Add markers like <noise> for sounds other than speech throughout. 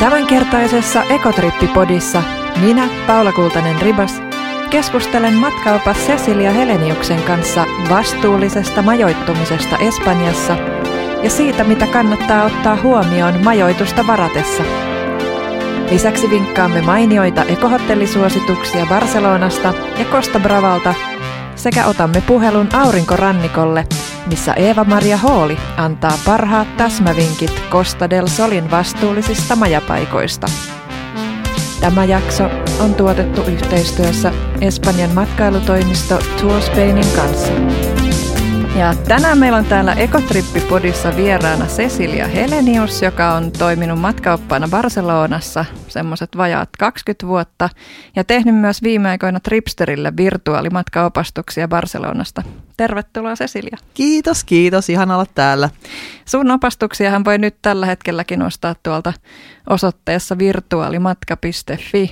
Tämänkertaisessa Ekotrippipodissa minä, Paula Kultanen-Ribas, keskustelen matkaopas Cecilia Heleniuksen kanssa vastuullisesta majoittumisesta Espanjassa ja siitä, mitä kannattaa ottaa huomioon majoitusta varatessa. Lisäksi vinkkaamme mainioita ekohotellisuosituksia Barcelonasta ja Costa Bravalta sekä otamme puhelun aurinkorannikolle, missä Eeva-Maria Hooli antaa parhaat täsmävinkit Costa del Solin vastuullisista majapaikoista. Tämä jakso on tuotettu yhteistyössä Espanjan matkailutoimisto Tour Spainin kanssa. Ja tänään meillä on täällä Ekotrippi-podissa vieraana Cecilia Helenius, joka on toiminut matkaoppaana Barcelonassa semmoiset vajaat 20 vuotta ja tehnyt myös viime aikoina Tripsterille virtuaalimatkaopastuksia Barcelonasta. Tervetuloa Cecilia. Kiitos, kiitos. Ihan olla täällä. Sun opastuksiahan voi nyt tällä hetkelläkin ostaa tuolta osoitteessa virtuaalimatka.fi.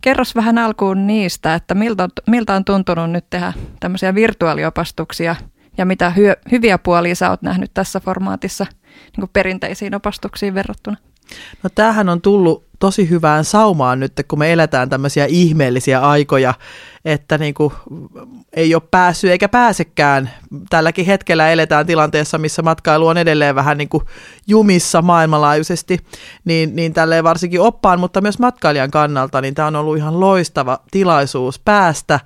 Kerros vähän alkuun niistä, että miltä, miltä on tuntunut nyt tehdä tämmöisiä virtuaaliopastuksia – ja mitä hyö, hyviä puolia sä oot nähnyt tässä formaatissa niin kuin perinteisiin opastuksiin verrattuna? No tämähän on tullut tosi hyvään saumaan nyt, kun me eletään tämmöisiä ihmeellisiä aikoja, että niin kuin ei ole päässyt eikä pääsekään. Tälläkin hetkellä eletään tilanteessa, missä matkailu on edelleen vähän niin kuin jumissa maailmanlaajuisesti, niin, niin tälleen varsinkin oppaan, mutta myös matkailijan kannalta, niin tämä on ollut ihan loistava tilaisuus päästä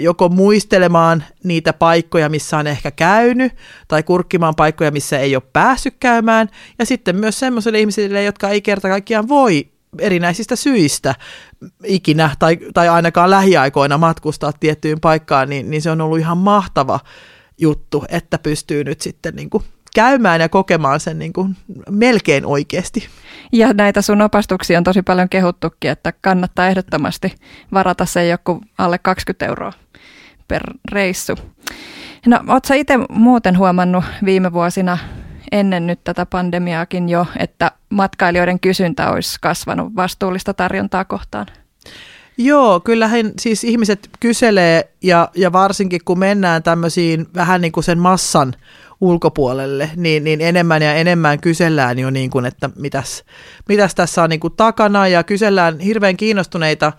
joko muistelemaan niitä paikkoja, missä on ehkä käynyt, tai kurkkimaan paikkoja, missä ei ole päässyt käymään, ja sitten myös semmoisille ihmisille, jotka ei kerta kaikkiaan voi erinäisistä syistä ikinä tai, tai ainakaan lähiaikoina matkustaa tiettyyn paikkaan, niin, niin se on ollut ihan mahtava juttu, että pystyy nyt sitten niin kuin käymään ja kokemaan sen niin kuin melkein oikeasti. Ja näitä sun opastuksia on tosi paljon kehuttukin, että kannattaa ehdottomasti varata se joku alle 20 euroa per reissu. No, ootko itse muuten huomannut viime vuosina ennen nyt tätä pandemiaakin jo, että matkailijoiden kysyntä olisi kasvanut vastuullista tarjontaa kohtaan? Joo, kyllähän siis ihmiset kyselee ja, ja varsinkin kun mennään tämmöisiin vähän niin kuin sen massan ulkopuolelle, niin, niin enemmän ja enemmän kysellään jo, niin kuin, että mitäs, mitäs tässä on niin kuin takana, ja kysellään hirveän kiinnostuneita,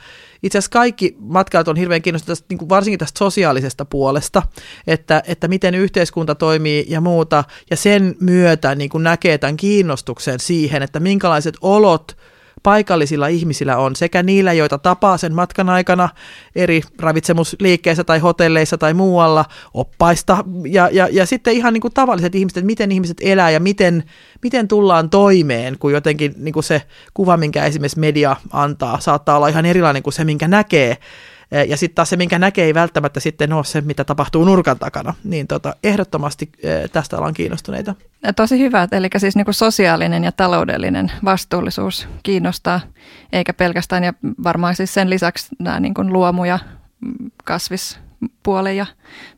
itse asiassa kaikki matkailut on hirveän kiinnostuneita niin kuin varsinkin tästä sosiaalisesta puolesta, että, että miten yhteiskunta toimii ja muuta, ja sen myötä niin kuin näkee tämän kiinnostuksen siihen, että minkälaiset olot paikallisilla ihmisillä on, sekä niillä, joita tapaa sen matkan aikana eri ravitsemusliikkeissä tai hotelleissa tai muualla, oppaista, ja, ja, ja sitten ihan niin kuin tavalliset ihmiset, että miten ihmiset elää ja miten, miten tullaan toimeen, kun jotenkin niin kuin se kuva, minkä esimerkiksi media antaa, saattaa olla ihan erilainen kuin se, minkä näkee ja sitten taas se, minkä näkee, ei välttämättä sitten ole se, mitä tapahtuu nurkan takana. Niin tota, ehdottomasti eh, tästä ollaan kiinnostuneita. Ja tosi hyvä, eli siis niin sosiaalinen ja taloudellinen vastuullisuus kiinnostaa, eikä pelkästään, ja varmaan siis sen lisäksi nämä niin kuin luomu- ja kasvispuoli ja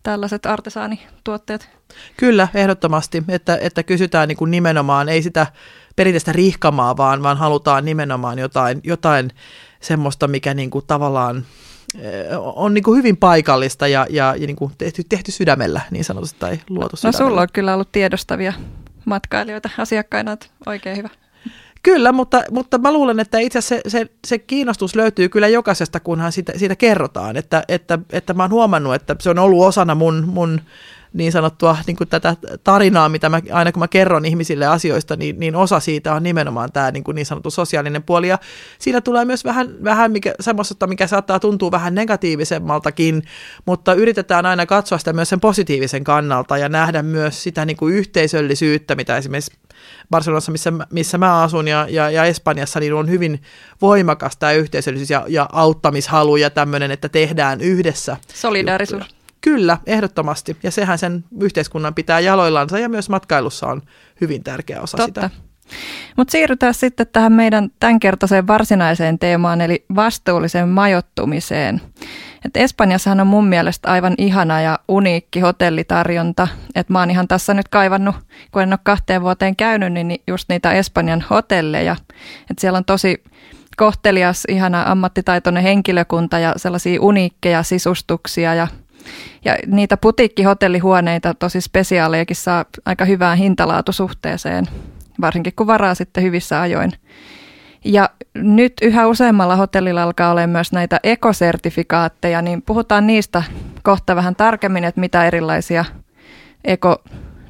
tällaiset artesaanituotteet. Kyllä, ehdottomasti, että, että kysytään niin kuin nimenomaan, ei sitä perinteistä rihkamaa, vaan, vaan halutaan nimenomaan jotain, jotain semmoista, mikä niin kuin tavallaan on niin kuin hyvin paikallista ja, ja, ja niin kuin tehty, tehty sydämellä niin sanotusti tai luotu no, no sulla on kyllä ollut tiedostavia matkailijoita asiakkaina, että oikein hyvä. Kyllä, mutta, mutta mä luulen, että itse asiassa se, se, se kiinnostus löytyy kyllä jokaisesta, kunhan siitä, siitä kerrotaan. Että, että, että mä oon huomannut, että se on ollut osana mun, mun niin sanottua niin kuin tätä tarinaa, mitä mä, aina kun mä kerron ihmisille asioista, niin, niin osa siitä on nimenomaan tämä niin, kuin niin sanottu sosiaalinen puoli. Ja siinä tulee myös vähän, vähän mikä, semmoista, mikä saattaa tuntua vähän negatiivisemmaltakin, mutta yritetään aina katsoa sitä myös sen positiivisen kannalta ja nähdä myös sitä niin kuin yhteisöllisyyttä, mitä esimerkiksi Barcelonassa, missä, missä mä asun, ja, ja, ja Espanjassa, niin on hyvin voimakas tämä yhteisöllisyys ja, ja auttamishalu ja tämmöinen, että tehdään yhdessä. Solidaarisuus. Juttuja. Kyllä, ehdottomasti. Ja sehän sen yhteiskunnan pitää jaloillansa ja myös matkailussa on hyvin tärkeä osa Totta. sitä. Mutta siirrytään sitten tähän meidän tämänkertaiseen varsinaiseen teemaan, eli vastuulliseen majoittumiseen. Et Espanjassahan on mun mielestä aivan ihana ja uniikki hotellitarjonta. Et mä oon ihan tässä nyt kaivannut, kun en ole kahteen vuoteen käynyt, niin just niitä Espanjan hotelleja. Et siellä on tosi kohtelias, ihana ammattitaitoinen henkilökunta ja sellaisia uniikkeja sisustuksia ja ja niitä putiikkihotellihuoneita, tosi spesiaalejakin saa aika hyvään hintalaatusuhteeseen, varsinkin kun varaa sitten hyvissä ajoin. Ja nyt yhä useammalla hotellilla alkaa olla myös näitä ekosertifikaatteja, niin puhutaan niistä kohta vähän tarkemmin, että mitä erilaisia eko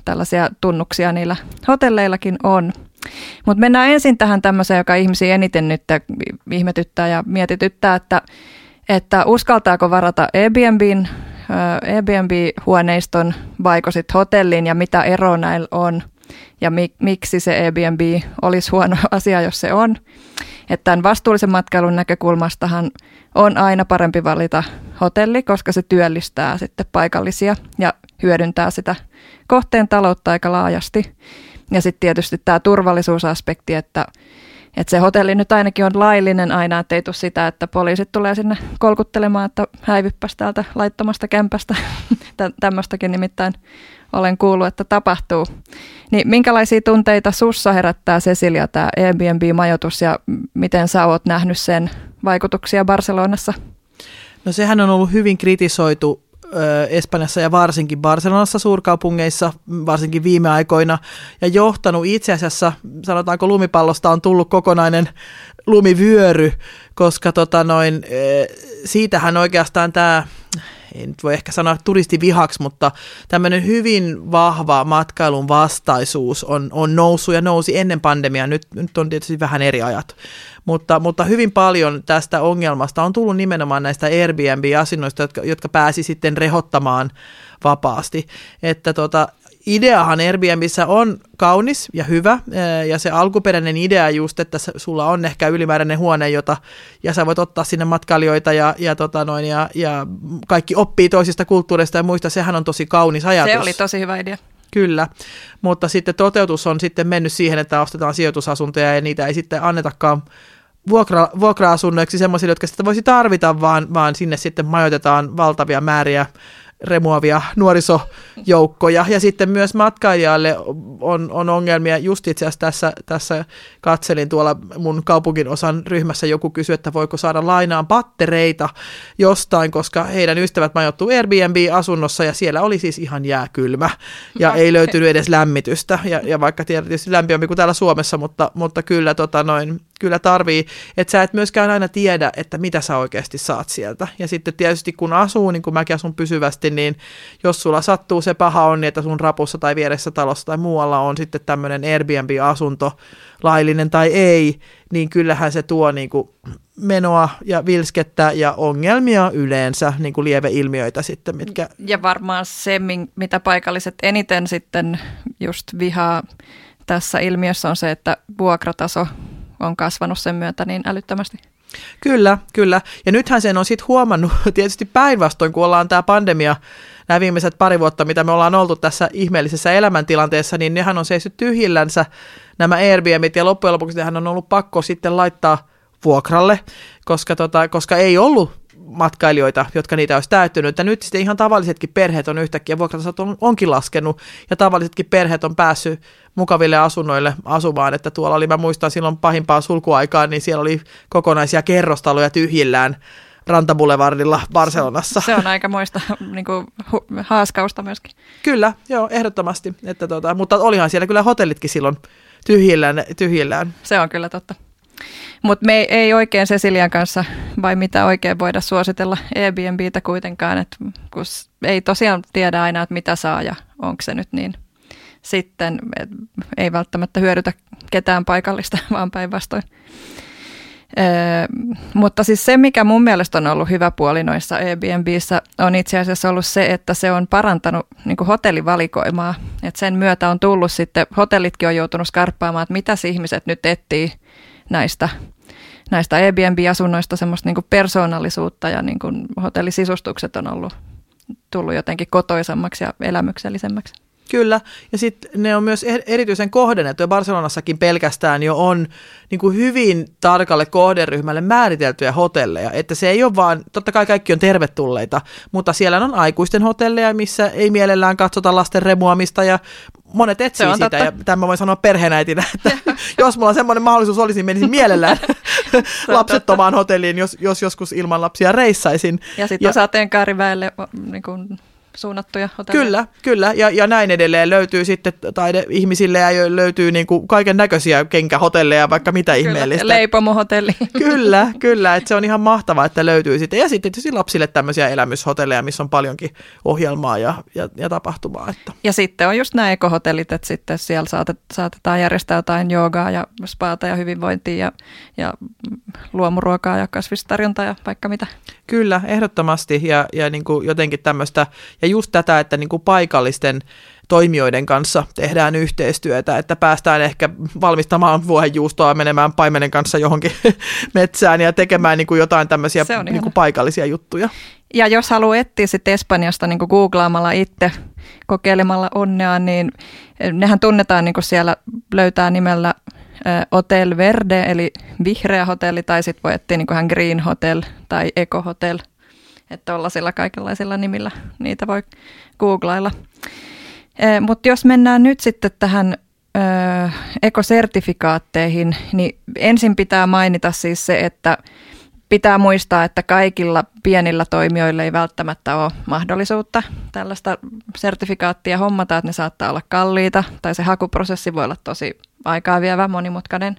tällaisia tunnuksia niillä hotelleillakin on. Mutta mennään ensin tähän tämmöiseen, joka ihmisiä eniten nyt ihmetyttää ja mietityttää, että, että uskaltaako varata Airbnbin, Airbnb-huoneiston vaiko sitten hotelliin ja mitä ero näillä on ja mi, miksi se Airbnb olisi huono <laughs> asia, jos se on. Että tämän vastuullisen matkailun näkökulmastahan on aina parempi valita hotelli, koska se työllistää sitten paikallisia ja hyödyntää sitä kohteen taloutta aika laajasti. Ja sitten tietysti tämä turvallisuusaspekti, että, että se hotelli nyt ainakin on laillinen aina, että ei tule sitä, että poliisit tulee sinne kolkuttelemaan, että häivyppäs täältä laittomasta kämpästä. <laughs> Tämmöistäkin nimittäin olen kuullut, että tapahtuu. Niin minkälaisia tunteita sussa herättää Cecilia tämä Airbnb-majoitus ja miten sä oot nähnyt sen vaikutuksia Barcelonassa? No sehän on ollut hyvin kritisoitu Espanjassa ja varsinkin Barcelonassa suurkaupungeissa, varsinkin viime aikoina, ja johtanut itse asiassa, sanotaanko lumipallosta on tullut kokonainen lumivyöry, koska tota noin, siitähän oikeastaan tämä ei nyt voi ehkä sanoa turistivihaksi, mutta tämmöinen hyvin vahva matkailun vastaisuus on, on noussut ja nousi ennen pandemiaa. Nyt, nyt on tietysti vähän eri ajat. Mutta, mutta hyvin paljon tästä ongelmasta on tullut nimenomaan näistä Airbnb-asunnoista, jotka, jotka pääsi sitten rehottamaan vapaasti. Että tota, ideahan Airbnbissä on kaunis ja hyvä, ja se alkuperäinen idea just, että sulla on ehkä ylimääräinen huone, jota, ja sä voit ottaa sinne matkailijoita, ja, ja, tota noin, ja, ja kaikki oppii toisista kulttuureista ja muista, sehän on tosi kaunis ajatus. Se oli tosi hyvä idea. Kyllä, mutta sitten toteutus on sitten mennyt siihen, että ostetaan sijoitusasuntoja ja niitä ei sitten annetakaan vuokra, vuokra-asunnoiksi semmoisille, jotka sitä voisi tarvita, vaan, vaan sinne sitten majoitetaan valtavia määriä remuavia nuorisojoukkoja. Ja sitten myös matkailijalle on, on ongelmia. Just itse asiassa tässä, tässä katselin tuolla mun kaupungin osan ryhmässä joku kysyi, että voiko saada lainaan pattereita jostain, koska heidän ystävät majoittuu Airbnb-asunnossa ja siellä oli siis ihan jääkylmä ja okay. ei löytynyt edes lämmitystä. Ja, ja vaikka tietysti lämpimämpi kuin täällä Suomessa, mutta, mutta kyllä, tota noin, kyllä tarvii, että sä et myöskään aina tiedä, että mitä sä oikeasti saat sieltä. Ja sitten tietysti kun asuu, niin kuin mäkin asun pysyvästi, niin jos sulla sattuu se paha onni, että sun rapussa tai vieressä talossa tai muualla on sitten tämmöinen Airbnb-asunto, laillinen tai ei, niin kyllähän se tuo niin kuin menoa ja vilskettä ja ongelmia yleensä, niin kuin lieveilmiöitä sitten, mitkä... Ja varmaan se, mitä paikalliset eniten sitten just vihaa tässä ilmiössä on se, että vuokrataso on kasvanut sen myötä niin älyttömästi. Kyllä, kyllä. Ja nythän sen on sitten huomannut <laughs> tietysti päinvastoin, kun ollaan tämä pandemia, nämä viimeiset pari vuotta, mitä me ollaan oltu tässä ihmeellisessä elämäntilanteessa, niin nehän on seissyt tyhjillänsä nämä Airbnbit, ja loppujen lopuksi nehän on ollut pakko sitten laittaa vuokralle, koska, tota, koska ei ollut matkailijoita, jotka niitä olisi täyttynyt. Ja nyt sitten ihan tavallisetkin perheet on yhtäkkiä, vuokratasot on, onkin laskenut, ja tavallisetkin perheet on päässyt mukaville asunnoille asumaan, että tuolla oli, mä muistan silloin pahimpaa sulkuaikaa, niin siellä oli kokonaisia kerrostaloja tyhjillään Rantabulevardilla Barcelonassa. Se on aika muista niin kuin, hu- haaskausta myöskin. Kyllä, joo, ehdottomasti. Että tota, mutta olihan siellä kyllä hotellitkin silloin tyhjillään. tyhjillään. Se on kyllä totta. Mutta me ei, ei oikein Cecilian kanssa vai mitä oikein voida suositella Airbnbtä kuitenkaan, että kun ei tosiaan tiedä aina, että mitä saa ja onko se nyt niin sitten ei välttämättä hyödytä ketään paikallista, <laughs> vaan päinvastoin. Öö, mutta siis se, mikä mun mielestä on ollut hyvä puoli noissa Airbnbissä, on itse asiassa ollut se, että se on parantanut niin hotellivalikoimaa. Et sen myötä on tullut sitten, hotellitkin on joutunut skarppaamaan, että mitä ihmiset nyt etsii näistä, näistä Airbnb-asunnoista, semmoista niin persoonallisuutta ja niin hotellisisustukset on ollut tullut jotenkin kotoisammaksi ja elämyksellisemmäksi. Kyllä, ja sitten ne on myös er-, erityisen kohdennettu, ja Barcelonassakin pelkästään jo on niin kuin hyvin tarkalle kohderyhmälle määriteltyjä hotelleja, että se ei ole vaan, totta kai kaikki on tervetulleita, mutta siellä on aikuisten hotelleja, missä ei mielellään katsota lasten remuamista, ja monet etsii sitä, totta. ja tämä voin sanoa perheenäitinä, että <laughs> jos mulla semmoinen mahdollisuus olisi, niin menisin mielellään lapsettomaan hotelliin, jos, jos joskus ilman lapsia reissaisin. Ja sitten sateenkaariväelle niin kuin suunnattuja hotelleja. Kyllä, kyllä. Ja, ja näin edelleen löytyy sitten taideihmisille ja löytyy niin kuin kaiken näköisiä kenkähotelleja, vaikka mitä Kyllä, ihmeellistä. leipomohotelli. <laughs> Kyllä, kyllä. Että se on ihan mahtavaa, että löytyy sitten. Ja sitten tietysti lapsille tämmöisiä elämyshotelleja, missä on paljonkin ohjelmaa ja, ja, ja tapahtumaa. Että. Ja sitten on just nämä ekohotellit, että sitten siellä saatet, saatetaan järjestää jotain joogaa ja spaata ja hyvinvointia ja, ja luomuruokaa ja kasvistarjontaa ja vaikka mitä. Kyllä, ehdottomasti. Ja, ja niin kuin jotenkin tämmöistä, ja just tätä, että niin kuin paikallisten toimijoiden kanssa tehdään yhteistyötä, että päästään ehkä valmistamaan vuohenjuustoa, menemään paimenen kanssa johonkin <laughs> metsään ja tekemään niin kuin jotain tämmöisiä niin kuin paikallisia juttuja. Ja jos haluaa etsiä sitten Espanjasta niin kuin googlaamalla itse, kokeilemalla onnea, niin nehän tunnetaan niin kuin siellä löytää nimellä Hotel Verde, eli vihreä hotelli, tai sitten voi etsiä niin kuin Green Hotel tai Eco Hotel, että tuollaisilla kaikenlaisilla nimillä niitä voi googlailla. Mutta jos mennään nyt sitten tähän ekosertifikaatteihin, niin ensin pitää mainita siis se, että pitää muistaa, että kaikilla pienillä toimijoilla ei välttämättä ole mahdollisuutta tällaista sertifikaattia hommata, että ne saattaa olla kalliita tai se hakuprosessi voi olla tosi aikaa vievä, monimutkainen.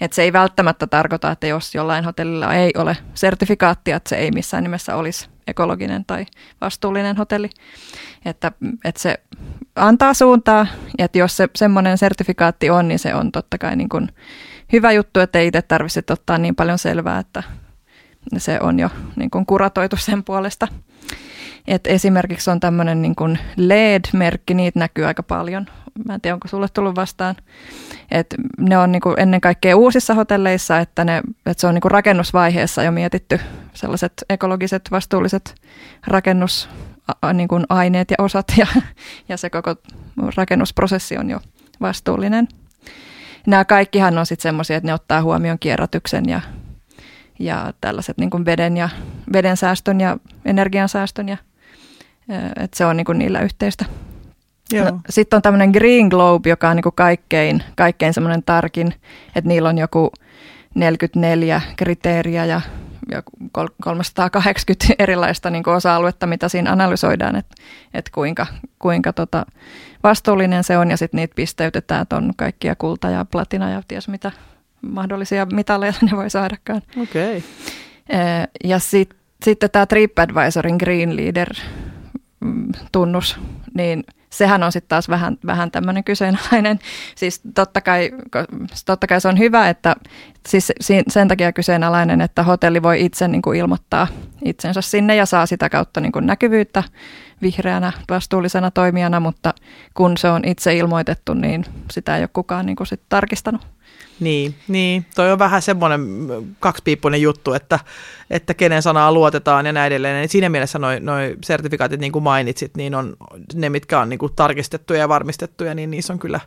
Että se ei välttämättä tarkoita, että jos jollain hotellilla ei ole sertifikaattia, että se ei missään nimessä olisi ekologinen tai vastuullinen hotelli. Että, että se antaa suuntaa, että jos se semmoinen sertifikaatti on, niin se on totta kai niin kuin hyvä juttu, että ei itse tarvitse ottaa niin paljon selvää, että se on jo niin kuin kuratoitu sen puolesta. Et esimerkiksi on tämmöinen niin LED-merkki, niitä näkyy aika paljon. Mä en tiedä, onko sulle tullut vastaan. Et ne on niin kuin ennen kaikkea uusissa hotelleissa, että, ne, että se on niin kuin rakennusvaiheessa jo mietitty sellaiset ekologiset, vastuulliset rakennus niin kuin aineet ja osat ja, ja se koko rakennusprosessi on jo vastuullinen. Nämä kaikkihan on sitten semmoisia, että ne ottaa huomioon kierrätyksen ja ja tällaiset niin kuin veden, ja, veden säästön ja energiansäästön, ja, että se on niin kuin niillä yhteistä. No, sitten on tämmöinen Green Globe, joka on niin kuin kaikkein, kaikkein semmoinen tarkin, että niillä on joku 44 kriteeriä ja 380 <laughs> erilaista niin osa-aluetta, mitä siinä analysoidaan, että, että kuinka, kuinka tota vastuullinen se on, ja sitten niitä pisteytetään, että on kaikkia kulta ja platina ja ties mitä mahdollisia mitaleja ne voi saadakaan. Okei. Okay. Ja sit, sitten tämä TripAdvisorin Green Leader-tunnus, mm, niin sehän on sitten taas vähän, vähän tämmöinen kyseenalainen. Siis totta kai, totta kai se on hyvä, että siis sen takia kyseenalainen, että hotelli voi itse niin kuin ilmoittaa itsensä sinne ja saa sitä kautta niin kuin näkyvyyttä vihreänä vastuullisena toimijana, mutta kun se on itse ilmoitettu, niin sitä ei ole kukaan niin kuin sit tarkistanut. Niin, niin, toi on vähän semmoinen kaksipiippunen juttu, että, että kenen sanaa luotetaan ja näin edelleen. Niin siinä mielessä noin noi sertifikaatit, niin kuin mainitsit, niin on ne, mitkä on niin kuin tarkistettuja ja varmistettuja, niin niissä on kyllä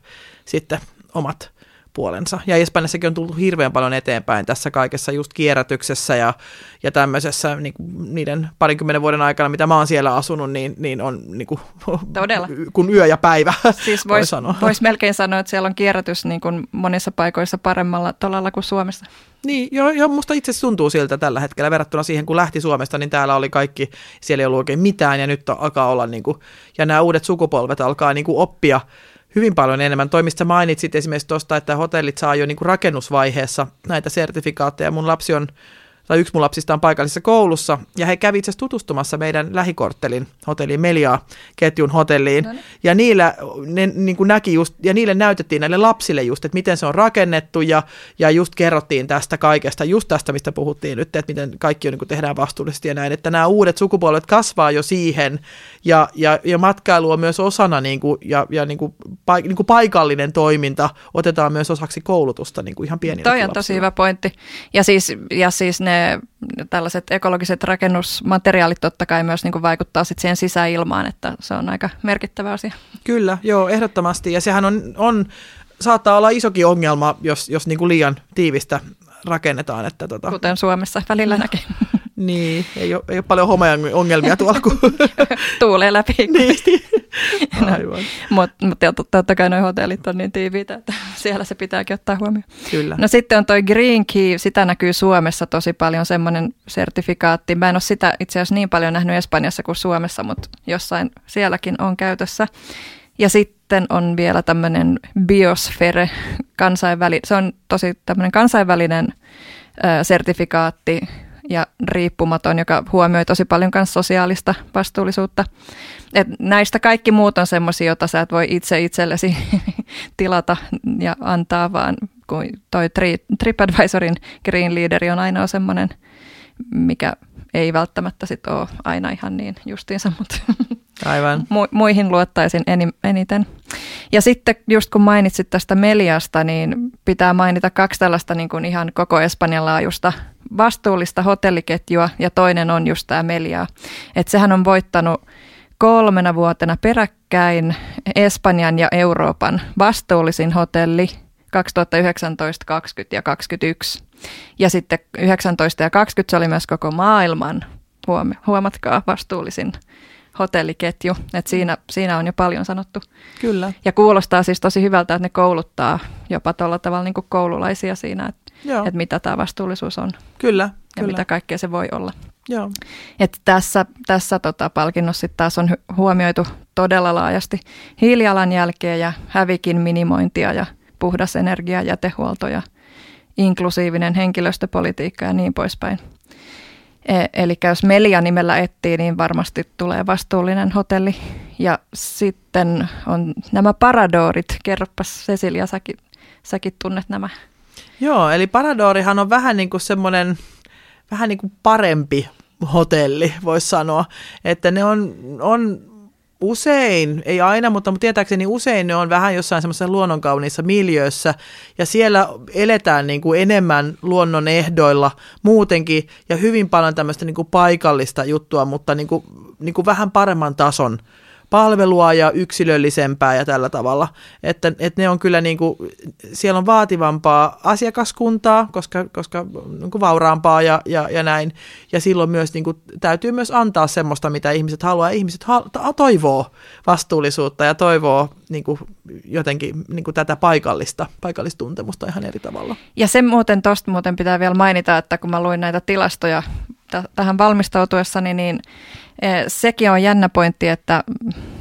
sitten omat puolensa. Ja Espanjassakin on tullut hirveän paljon eteenpäin tässä kaikessa just kierrätyksessä ja, ja tämmöisessä niin kuin niiden parinkymmenen vuoden aikana, mitä mä oon siellä asunut, niin, niin on niin kuin, Todella. <laughs> kun yö ja päivä, Siis voisi vois melkein sanoa, että siellä on kierrätys niin kuin monissa paikoissa paremmalla tolalla kuin Suomessa. Niin, joo, jo, musta itse tuntuu siltä tällä hetkellä verrattuna siihen, kun lähti Suomesta, niin täällä oli kaikki, siellä ei ollut oikein mitään ja nyt alkaa olla, niin kuin, ja nämä uudet sukupolvet alkaa niin kuin oppia hyvin paljon enemmän. Toimista mainitsit esimerkiksi tuosta, että hotellit saa jo niin kuin rakennusvaiheessa näitä sertifikaatteja. Mun lapsi on tai yksi mun lapsista on paikallisessa koulussa, ja he kävivät itse tutustumassa meidän lähikorttelin hotelliin, Melia-ketjun hotelliin, no niin. ja niillä ne niin kuin näki just, ja niille näytettiin näille lapsille just, että miten se on rakennettu, ja, ja just kerrottiin tästä kaikesta, just tästä, mistä puhuttiin nyt, että miten kaikki on, niin kuin tehdään vastuullisesti ja näin, että nämä uudet sukupolvet kasvaa jo siihen, ja, ja, ja matkailu on myös osana, niin kuin, ja, ja niin kuin, paik, niin kuin paikallinen toiminta otetaan myös osaksi koulutusta niin kuin ihan pienillä Toi on tosi hyvä pointti, ja siis, ja siis ne tällaiset ekologiset rakennusmateriaalit totta kai myös niin kuin vaikuttaa sit siihen sisäilmaan, että se on aika merkittävä asia. Kyllä, joo, ehdottomasti. Ja sehän on, on saattaa olla isokin ongelma, jos, jos niin kuin liian tiivistä rakennetaan. Että tota... Kuten Suomessa välillä näkee. Niin, ei ole, ei ole paljon homeongelmia tuolla. Kun... <laughs> Tuulee läpi. niin. <laughs> no, Mutta mut, totta kai nuo hotellit on niin tiiviitä, että <laughs> siellä se pitääkin ottaa huomioon. Kyllä. No sitten on toi Green Key, sitä näkyy Suomessa tosi paljon, semmoinen sertifikaatti. Mä en ole sitä itse asiassa niin paljon nähnyt Espanjassa kuin Suomessa, mutta jossain sielläkin on käytössä. Ja sitten on vielä tämmöinen biosfere, kansainväli, se on tosi tämmöinen kansainvälinen ö, sertifikaatti ja riippumaton, joka huomioi tosi paljon myös sosiaalista vastuullisuutta. Et näistä kaikki muut on semmoisia, joita sä et voi itse itsellesi <laughs> tilata ja antaa, vaan kun toi TripAdvisorin Green Leaderi on ainoa semmoinen, mikä ei välttämättä sit ole aina ihan niin justiinsa, mutta Aivan. <laughs> Mu- muihin luottaisin eniten. Ja sitten just kun mainitsit tästä Meliasta, niin pitää mainita kaksi tällaista niin kuin ihan koko Espanjan laajusta vastuullista hotelliketjua ja toinen on just tämä Melia. Että sehän on voittanut kolmena vuotena peräkkäin Espanjan ja Euroopan vastuullisin hotelli 2019, 20 ja 2021. Ja sitten 19 ja 20 se oli myös koko maailman, huomatkaa, vastuullisin hotelliketju. Et siinä, siinä on jo paljon sanottu. Kyllä. Ja kuulostaa siis tosi hyvältä, että ne kouluttaa jopa tuolla tavalla niin kuin koululaisia siinä, että, että mitä tämä vastuullisuus on. Kyllä. Ja kyllä. mitä kaikkea se voi olla. Joo. Et tässä tässä tota, palkinnossa sit taas on huomioitu todella laajasti hiilijalanjälkeä ja hävikin minimointia ja puhdas energia, jätehuolto ja inklusiivinen henkilöstöpolitiikka ja niin poispäin. E, eli jos Melia nimellä etsii, niin varmasti tulee vastuullinen hotelli. Ja sitten on nämä paradoorit. Kerropas Cecilia, säkin, säkin tunnet nämä. Joo, eli Paradorihan on vähän niin kuin semmoinen, vähän niin kuin parempi hotelli, voisi sanoa. Että ne on, on usein, ei aina, mutta tietääkseni usein ne on vähän jossain semmoisessa luonnonkauniissa miljöössä ja siellä eletään niin kuin enemmän luonnon ehdoilla muutenkin ja hyvin paljon tämmöistä niin kuin paikallista juttua, mutta niin kuin, niin kuin vähän paremman tason palvelua ja yksilöllisempää ja tällä tavalla. Että, että ne on kyllä niin kuin, siellä on vaativampaa asiakaskuntaa, koska, koska niin kuin vauraampaa ja, ja, ja näin. Ja silloin myös niin kuin, täytyy myös antaa semmoista, mitä ihmiset haluaa. Ihmiset ha- toivoo vastuullisuutta ja toivoo niin kuin, jotenkin niin kuin tätä paikallista, paikallistuntemusta ihan eri tavalla. Ja sen muuten tuosta muuten pitää vielä mainita, että kun mä luin näitä tilastoja tähän valmistautuessani, niin Eh, sekin on jännä pointti, että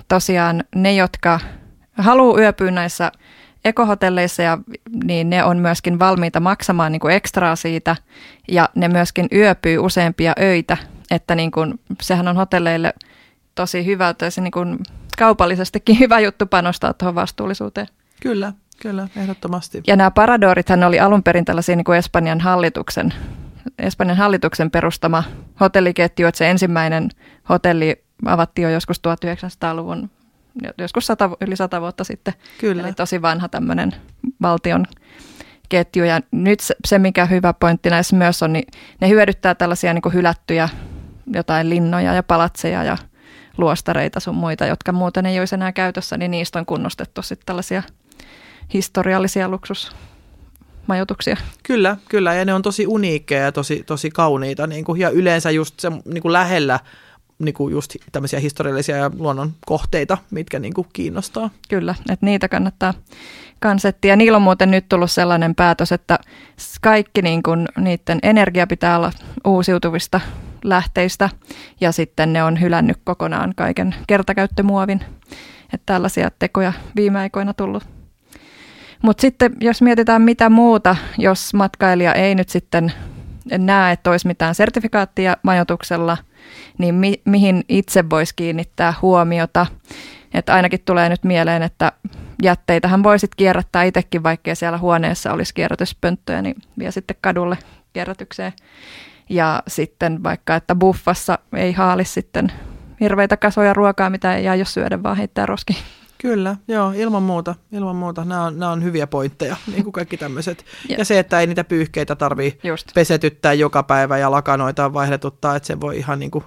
tosiaan ne, jotka haluaa yöpyä näissä ekohotelleissa, ja, niin ne on myöskin valmiita maksamaan niin kuin ekstraa siitä, ja ne myöskin yöpyy useampia öitä, että niin kuin, sehän on hotelleille tosi hyvä, että se niin kuin kaupallisestikin <laughs> hyvä juttu panostaa tuohon vastuullisuuteen. Kyllä, kyllä, ehdottomasti. Ja nämä paradoorithan oli alun perin tällaisia niin kuin Espanjan hallituksen Espanjan hallituksen perustama hotelliketju, että se ensimmäinen hotelli avattiin jo joskus 1900-luvun, joskus sata, yli sata vuotta sitten. Kyllä. Eli tosi vanha tämmöinen valtion ketju. Ja nyt se, se, mikä hyvä pointti näissä myös on, niin ne hyödyttää tällaisia niin hylättyjä jotain linnoja ja palatseja ja luostareita sun muita, jotka muuten ei olisi enää käytössä, niin niistä on kunnostettu sitten tällaisia historiallisia luksus majoituksia. Kyllä, kyllä, ja ne on tosi uniikkeja ja tosi, tosi kauniita, niin kuin, ja yleensä just se niin kuin lähellä niin kuin just tämmöisiä historiallisia ja luonnon kohteita, mitkä niin kuin kiinnostaa. Kyllä, että niitä kannattaa kansettia. Niillä on muuten nyt tullut sellainen päätös, että kaikki niin kuin, niiden energia pitää olla uusiutuvista lähteistä ja sitten ne on hylännyt kokonaan kaiken kertakäyttömuovin. Että tällaisia tekoja viime aikoina tullut mutta sitten jos mietitään mitä muuta, jos matkailija ei nyt sitten näe, että olisi mitään sertifikaattia majoituksella, niin mi- mihin itse voisi kiinnittää huomiota. Että ainakin tulee nyt mieleen, että jätteitähän voisit kierrättää itsekin, vaikkei siellä huoneessa olisi kierrätyspönttöjä, niin vie sitten kadulle kierrätykseen. Ja sitten vaikka, että buffassa ei haali sitten hirveitä kasoja ruokaa, mitä ei jää jos syödä, vaan heittää roskiin. Kyllä, joo, ilman muuta. Ilman muuta. Nämä on, nämä on hyviä pointteja, <laughs> niin kuin kaikki tämmöiset. Ja. ja se, että ei niitä pyyhkeitä tarvii Just. pesetyttää joka päivä ja lakanoita vaihdetuttaa, että se voi ihan niin kuin,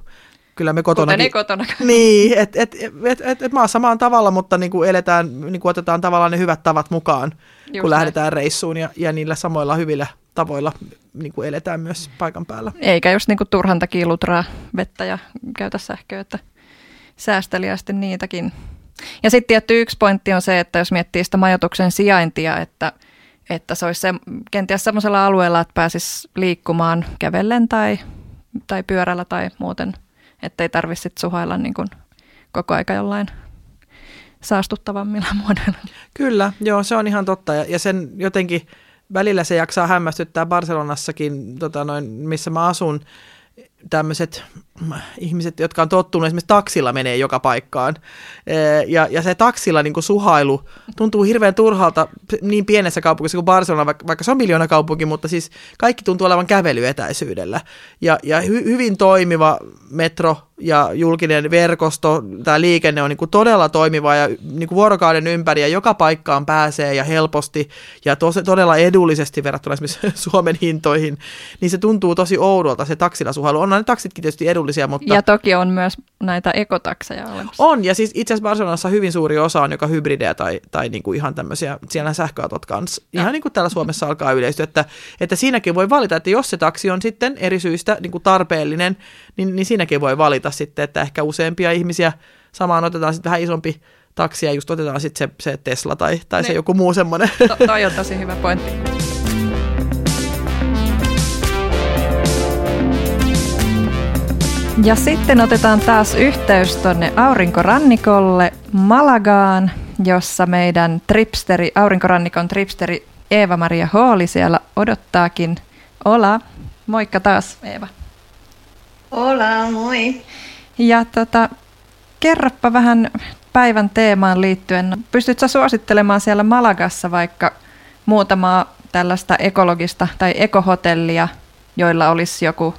kyllä me kotona... Kuten ei kotona. <laughs> Niin, että et, et, et, et maassa maan tavalla, mutta niin kuin eletään, niin kuin otetaan tavallaan ne hyvät tavat mukaan, Just kun näin. lähdetään reissuun ja, ja niillä samoilla hyvillä tavoilla niin kuin eletään myös paikan päällä. Eikä just niin kuin turhan takia lutraa vettä ja käytä sähköä, että säästeliästi niitäkin. Ja sitten tietty yksi pointti on se, että jos miettii sitä majoituksen sijaintia, että, että se olisi se, kenties sellaisella alueella, että pääsisi liikkumaan kävellen tai, tai pyörällä tai muuten, ettei tarvitse suhailla niin kuin koko aika jollain saastuttavammilla <laughs> muodoilla. Kyllä, joo, se on ihan totta. Ja, ja sen jotenkin välillä se jaksaa hämmästyttää Barcelonassakin, tota noin, missä mä asun, tämmöiset ihmiset, jotka on tottunut esimerkiksi taksilla menee joka paikkaan. Ja, ja se taksilla niin kuin suhailu tuntuu hirveän turhalta niin pienessä kaupungissa kuin Barcelona, vaikka, vaikka se on miljoona kaupunki, mutta siis kaikki tuntuu olevan kävelyetäisyydellä. Ja, ja hy, hyvin toimiva metro ja julkinen verkosto, tämä liikenne on niin kuin todella toimiva ja niin kuin vuorokauden ympäri ja joka paikkaan pääsee ja helposti ja tos, todella edullisesti verrattuna esimerkiksi <laughs> Suomen hintoihin, niin se tuntuu tosi oudolta se taksilla suhailu. Onhan ne taksitkin tietysti edullisia, mutta... Ja toki on myös näitä ekotakseja olemassa. On, ja siis itse asiassa Barcelonassa hyvin suuri osa on joka hybridejä tai, tai niin kuin ihan tämmöisiä, siellä sähköautot kanssa. Ihan niin kuin täällä Suomessa alkaa yleistyä, että, että siinäkin voi valita, että jos se taksi on sitten eri syistä niin kuin tarpeellinen, niin, niin siinäkin voi valita sitten, että ehkä useampia ihmisiä samaan otetaan sitten vähän isompi taksi ja just otetaan sitten se, se Tesla tai, tai se joku muu semmoinen. To, toi on tosi hyvä pointti. Ja sitten otetaan taas yhteys tuonne aurinkorannikolle Malagaan, jossa meidän tripsteri, aurinkorannikon tripsteri Eeva-Maria Hooli siellä odottaakin. Ola, moikka taas Eeva. Hola, moi. Ja tota, kerropa vähän päivän teemaan liittyen. Pystytkö suosittelemaan siellä Malagassa vaikka muutamaa tällaista ekologista tai ekohotellia, joilla olisi joku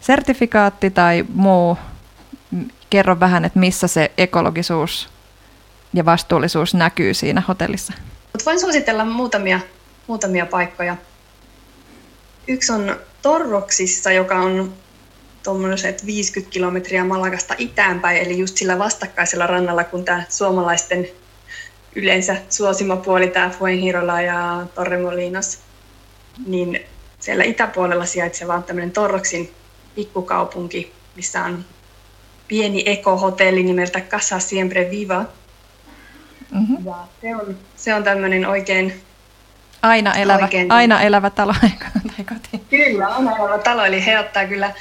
sertifikaatti tai muu. Kerro vähän, että missä se ekologisuus ja vastuullisuus näkyy siinä hotellissa. Voin suositella muutamia, muutamia paikkoja. Yksi on Torroksissa, joka on tuommoiset 50 kilometriä Malagasta itäänpäin, eli just sillä vastakkaisella rannalla, kun tämä suomalaisten yleensä suosima puoli, tämä Fuengirola ja Torremolinos, niin siellä itäpuolella sijaitseva tämmöinen Torroksin pikkukaupunki, missä on pieni ekohotelli nimeltä Casa Siempre Viva. Mm-hmm. Ja se on, se on tämmöinen oikein... Aina elävä, oikein, aina elävä talo <laughs> tai koti. Kyllä, aina elävä talo, eli he ottaa kyllä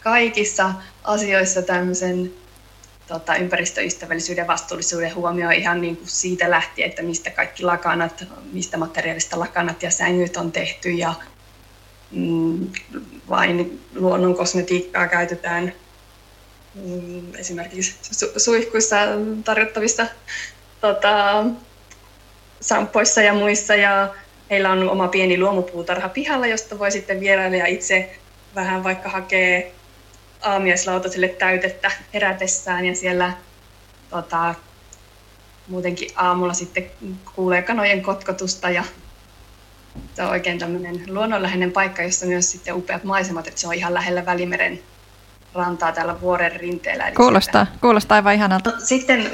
kaikissa asioissa tämmöisen tota, ympäristöystävällisyyden ja vastuullisuuden huomioon ihan niin kuin siitä lähtien, että mistä kaikki lakanat, mistä materiaalista lakanat ja sängyt on tehty ja vain luonnon kosmetiikkaa käytetään mm, esimerkiksi su- suihkuissa tarjottavissa tota, sampoissa ja muissa. Ja heillä on oma pieni luomupuutarha pihalla, josta voi sitten vierailija itse vähän vaikka hakee aamiaislautasille täytettä herätessään ja siellä tota, muutenkin aamulla sitten kuulee kanojen kotkotusta ja se on oikein tämmöinen luonnonläheinen paikka, jossa myös sitten upeat maisemat, että se on ihan lähellä Välimeren rantaa täällä vuoren rinteellä. Eli kuulostaa, sieltä. kuulostaa aivan ihanalta. No, sitten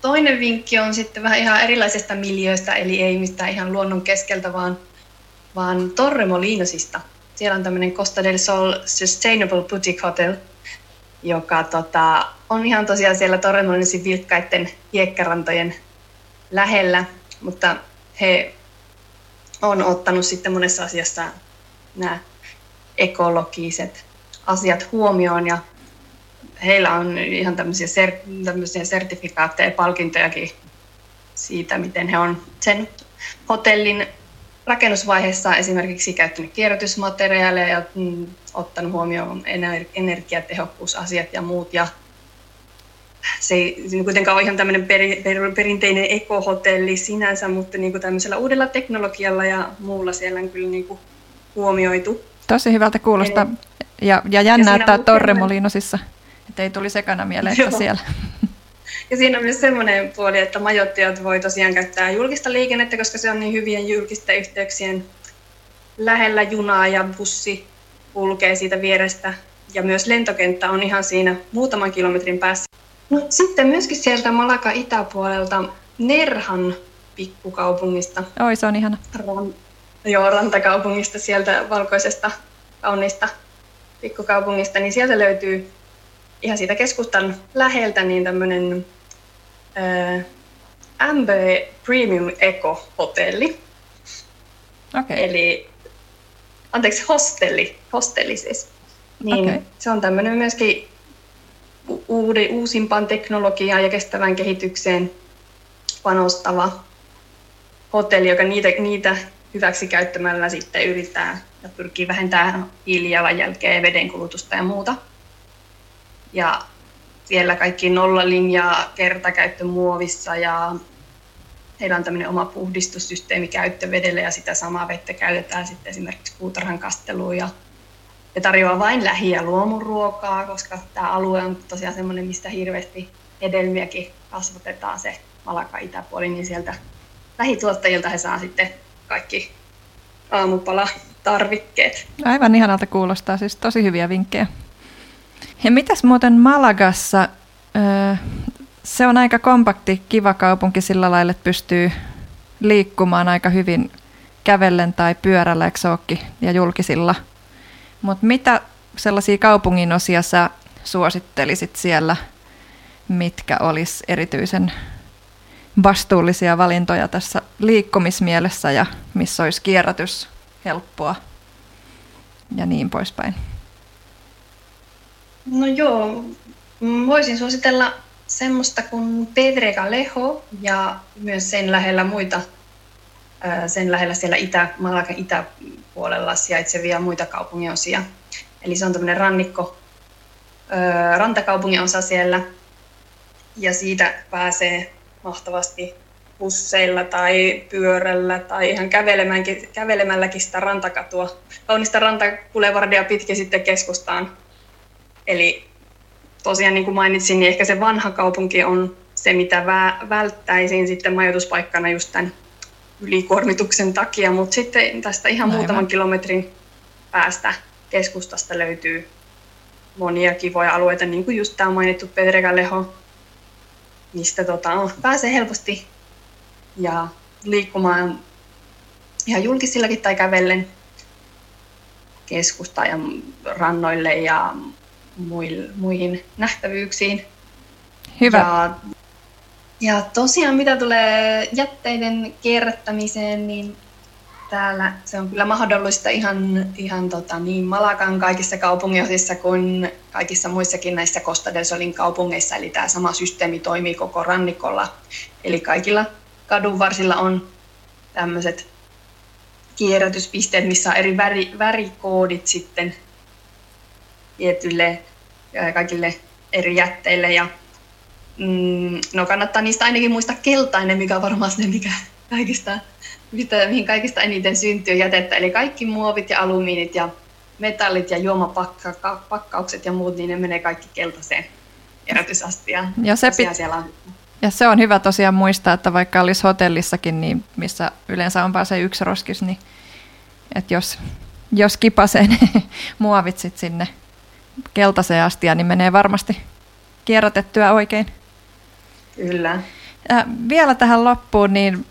toinen vinkki on sitten vähän ihan erilaisesta miljöistä, eli ei mistään ihan luonnon keskeltä, vaan, vaan Torremolinosista. Siellä on tämmöinen Costa del Sol Sustainable Boutique Hotel, joka tota, on ihan tosiaan siellä Torremolinosin vilkkaiden hiekkarantojen lähellä, mutta he on ottanut sitten monessa asiassa nämä ekologiset asiat huomioon ja heillä on ihan tämmöisiä, ser- tämmöisiä sertifikaatteja ja palkintojakin siitä, miten he on sen hotellin rakennusvaiheessa esimerkiksi käyttänyt kierrätysmateriaaleja ja mm, ottanut huomioon energiatehokkuusasiat ja muut. Ja se ei kuitenkaan ole ihan tämmöinen peri, per, perinteinen ekohotelli sinänsä, mutta niin kuin tämmöisellä uudella teknologialla ja muulla siellä on kyllä niin kuin huomioitu. Tosi hyvältä kuulostaa. Ja, ja jännä, ja että Torremolinosissa, että ei tuli sekana mieleen, että siellä. <laughs> Ja siinä on myös semmoinen puoli, että majoittajat voi tosiaan käyttää julkista liikennettä, koska se on niin hyvien julkisten yhteyksien lähellä junaa ja bussi kulkee siitä vierestä. Ja myös lentokenttä on ihan siinä muutaman kilometrin päässä. No, sitten myöskin sieltä Malaka itäpuolelta Nerhan pikkukaupungista. Oi, se on ihana. Ran, joo, rantakaupungista, sieltä valkoisesta kauniista pikkukaupungista, niin sieltä löytyy ihan siitä keskustan läheltä niin tämmöinen MB Premium Eco Hotelli. Okay. Eli, anteeksi, hostelli, hostelli siis. Niin okay. se on tämmöinen myöskin uudi, uusimpaan teknologiaan ja kestävään kehitykseen panostava hotelli, joka niitä, niitä hyväksi käyttämällä sitten yrittää ja pyrkii vähentämään hiilijalanjälkeä ja vedenkulutusta ja muuta. Ja siellä kaikki nollalinjaa kertakäyttömuovissa ja heillä on tämmöinen oma puhdistussysteemi käyttövedelle ja sitä samaa vettä käytetään sitten esimerkiksi puutarhan kasteluun ja ne tarjoaa vain lähi- ja luomuruokaa, koska tämä alue on tosiaan semmoinen, mistä hirveästi hedelmiäkin kasvatetaan se Malaka itäpuoli, niin sieltä lähituottajilta he saa sitten kaikki aamupala tarvikkeet. Aivan ihanalta kuulostaa, siis tosi hyviä vinkkejä. Ja mitäs muuten Malagassa, se on aika kompakti, kiva kaupunki sillä lailla, että pystyy liikkumaan aika hyvin kävellen tai pyörällä, eikö ja julkisilla. Mutta mitä sellaisia kaupungin osia sä suosittelisit siellä, mitkä olisi erityisen vastuullisia valintoja tässä liikkumismielessä ja missä olisi kierrätys helppoa ja niin poispäin? No joo, voisin suositella semmoista kuin Pedregalejo ja myös sen lähellä muita, sen lähellä siellä itä, Malakan itäpuolella sijaitsevia muita kaupunginosia. Eli se on tämmöinen rannikko, rantakaupungin osa siellä ja siitä pääsee mahtavasti busseilla tai pyörällä tai ihan kävelemälläkin sitä rantakatua, kaunista rantakulevardia pitkin sitten keskustaan. Eli tosiaan niin kuin mainitsin, niin ehkä se vanha kaupunki on se, mitä vä- välttäisin sitten majoituspaikkana just tämän ylikuormituksen takia, mutta sitten tästä ihan Aivan. muutaman kilometrin päästä keskustasta löytyy monia kivoja alueita, niin kuin just tämä mainittu Pedregalejo, mistä tota, pääsee helposti ja liikkumaan ihan julkisillakin tai kävellen keskusta ja rannoille ja muihin nähtävyyksiin. Hyvä. Ja, ja tosiaan mitä tulee jätteiden kierrättämiseen, niin täällä se on kyllä mahdollista ihan, ihan tota, niin Malakan kaikissa kaupunginosissa kuin kaikissa muissakin näissä Costa del Solin kaupungeissa. Eli tämä sama systeemi toimii koko rannikolla. Eli kaikilla kadunvarsilla on tämmöiset kierrätyspisteet, missä on eri väri, värikoodit sitten tietylle kaikille eri jätteille. Ja, mm, no kannattaa niistä ainakin muistaa keltainen, mikä on varmaan se, mikä kaikista mistä, mihin kaikista eniten syntyy jätettä. Eli kaikki muovit ja alumiinit ja metallit ja juomapakkaukset ja muut, niin ne menee kaikki keltaiseen erotusastiaan. Ja se, pit- siellä on. ja se on hyvä tosiaan muistaa, että vaikka olisi hotellissakin, niin missä yleensä on vaan se yksi roskis, niin että jos, jos kipasee ne <laughs> muovit sit sinne keltaiseen astiaan, niin menee varmasti kierrätettyä oikein. Kyllä. Ja vielä tähän loppuun, niin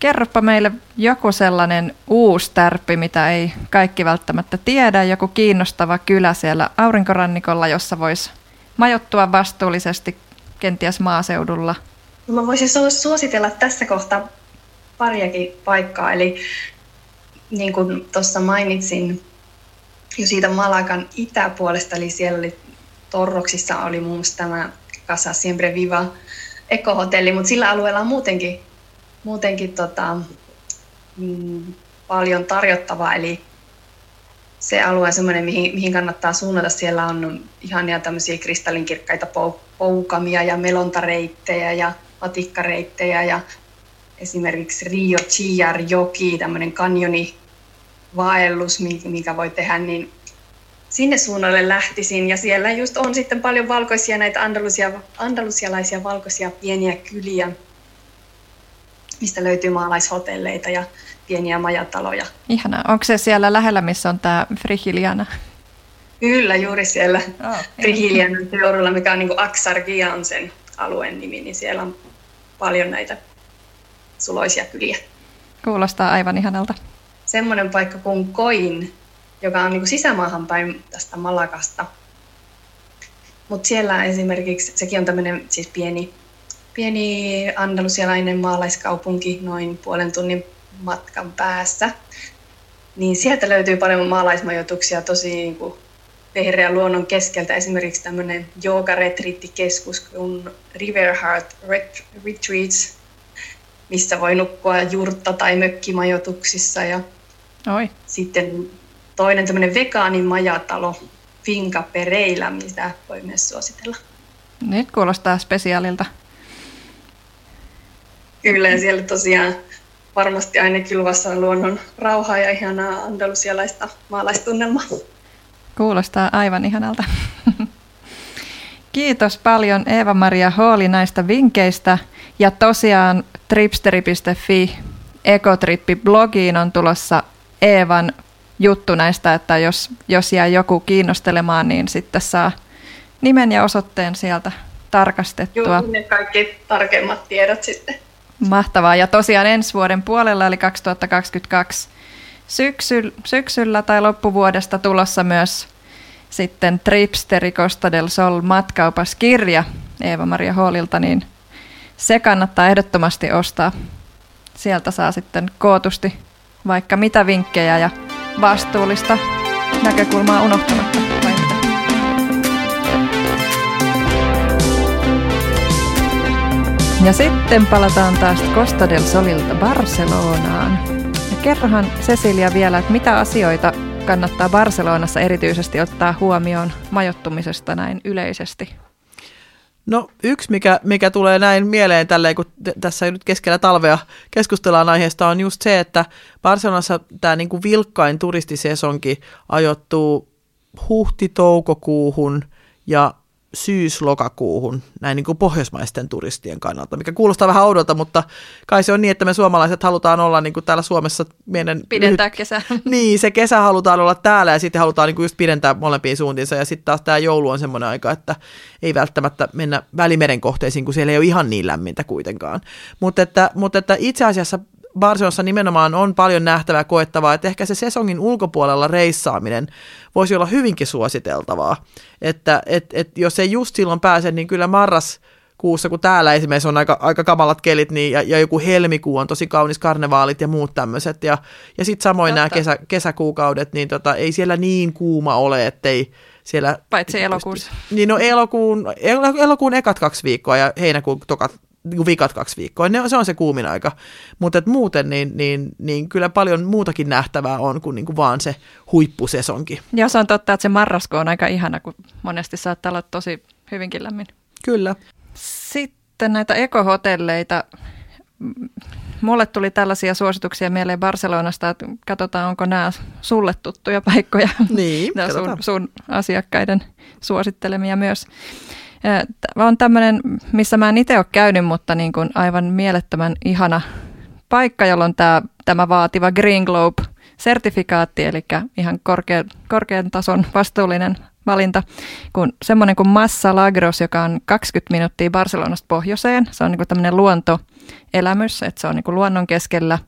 kerropa meille joku sellainen uusi tärppi, mitä ei kaikki välttämättä tiedä, joku kiinnostava kylä siellä aurinkorannikolla, jossa voisi majoittua vastuullisesti kenties maaseudulla. Mä voisin suositella tässä kohtaa pariakin paikkaa, eli niin kuin tuossa mainitsin jo siitä Malakan itäpuolesta, eli siellä oli Torroksissa oli muun muassa tämä Casa Siempre Viva ekohotelli, mutta sillä alueella on muutenkin muutenkin tota, mm, paljon tarjottavaa, eli se alue on semmoinen, mihin, mihin kannattaa suunnata. Siellä on ihania tämmöisiä kristallinkirkkaita poukamia ja melontareittejä ja matikkareittejä ja esimerkiksi Rio Chiar joki, tämmöinen kanjoni vaellus, mikä voi tehdä, niin sinne suunnalle lähtisin. Ja siellä just on sitten paljon valkoisia näitä andalusia, andalusialaisia valkoisia pieniä kyliä, mistä löytyy maalaishotelleita ja pieniä majataloja. Ihanaa. Onko se siellä lähellä, missä on tämä Frihiliana? Kyllä, juuri siellä oh, Frihilianan seudulla, mikä on niin kuin Aksargia on sen alueen nimi, niin siellä on paljon näitä suloisia kyliä. Kuulostaa aivan ihanalta. semmoinen paikka kuin Koin, joka on niin sisämaahan päin tästä Malakasta. Mutta siellä esimerkiksi, sekin on tämmöinen siis pieni, pieni andalusialainen maalaiskaupunki noin puolen tunnin matkan päässä. Niin sieltä löytyy paljon maalaismajoituksia tosi niin kuin vehreän luonnon keskeltä. Esimerkiksi tämmöinen joogaretriittikeskus kuin Riverheart Retreats, missä voi nukkua jurtta- tai mökkimajoituksissa. Ja Oi. sitten toinen tämmöinen vegaanimajatalo Finca Pereillä, mitä voi myös suositella. Nyt kuulostaa spesiaalilta. Kyllä, ja siellä tosiaan varmasti ainakin luvassa on luonnon rauhaa ja ihanaa andalusialaista maalaistunnelmaa. Kuulostaa aivan ihanalta. <laughs> Kiitos paljon Eeva-Maria Hooli näistä vinkkeistä. Ja tosiaan tripsteri.fi ekotrippi-blogiin on tulossa Eevan juttu näistä, että jos, jos jää joku kiinnostelemaan, niin sitten saa nimen ja osoitteen sieltä tarkastettua. Joo, ne kaikki tarkemmat tiedot sitten. Mahtavaa. Ja tosiaan ensi vuoden puolella, eli 2022 syksy, syksyllä tai loppuvuodesta tulossa myös sitten Tripsteri Costa del Sol matkaupaskirja Eeva-Maria Hallilta, niin se kannattaa ehdottomasti ostaa. Sieltä saa sitten kootusti vaikka mitä vinkkejä ja vastuullista näkökulmaa unohtamatta. Ja sitten palataan taas Costa del Solilta Barcelonaan. Ja kerrohan Cecilia vielä, että mitä asioita kannattaa Barcelonassa erityisesti ottaa huomioon majoittumisesta näin yleisesti? No yksi, mikä, mikä tulee näin mieleen tälleen, kun tässä nyt keskellä talvea keskustellaan aiheesta, on just se, että Barcelonassa tämä niinku vilkkain turistisesonki ajoittuu huhti-toukokuuhun ja syys-lokakuuhun näin niin kuin pohjoismaisten turistien kannalta, mikä kuulostaa vähän oudolta, mutta kai se on niin, että me suomalaiset halutaan olla niin kuin täällä Suomessa meidän... Pidentää lyhyt... kesää. <laughs> Niin, se kesä halutaan olla täällä ja sitten halutaan niin kuin just pidentää molempiin suuntiinsa ja sitten taas tämä joulu on semmoinen aika, että ei välttämättä mennä välimeren kohteisiin, kun siellä ei ole ihan niin lämmintä kuitenkaan. Mutta että, mutta että itse asiassa Barcelonassa nimenomaan on paljon nähtävää koettavaa, että ehkä se sesongin ulkopuolella reissaaminen voisi olla hyvinkin suositeltavaa. Että et, et jos ei just silloin pääse, niin kyllä marras kuussa, kun täällä esimerkiksi on aika, aika kamalat kelit, niin, ja, ja joku helmikuu on tosi kaunis karnevaalit ja muut tämmöiset. Ja, ja sitten samoin Totta. nämä kesä, kesäkuukaudet, niin tota, ei siellä niin kuuma ole, ettei siellä... Paitsi elokuussa. Niin no elokuun, elokuun ekat kaksi viikkoa ja heinäkuun tokat vikat kaksi viikkoa. Ne, se on se kuumin aika. Mutta muuten niin, niin, niin kyllä paljon muutakin nähtävää on kuin, niin kuin vaan se huippusesonki. Ja se on totta, että se marrasko on aika ihana, kun monesti saattaa olla tosi hyvinkin lämmin. Kyllä. Sitten näitä ekohotelleita. Mulle tuli tällaisia suosituksia mieleen Barcelonasta, että katsotaan, onko nämä sulle tuttuja paikkoja. Niin, <laughs> sun, sun asiakkaiden suosittelemia myös on tämmöinen, missä mä en itse ole käynyt, mutta niin kuin aivan mielettömän ihana paikka, jolloin tämä, tämä vaativa Green Globe-sertifikaatti, eli ihan korkean, korkean tason vastuullinen valinta, kun semmoinen kuin Massa Lagros, joka on 20 minuuttia Barcelonasta pohjoiseen. Se on niin kuin tämmöinen luontoelämys, että se on niin kuin luonnon keskellä.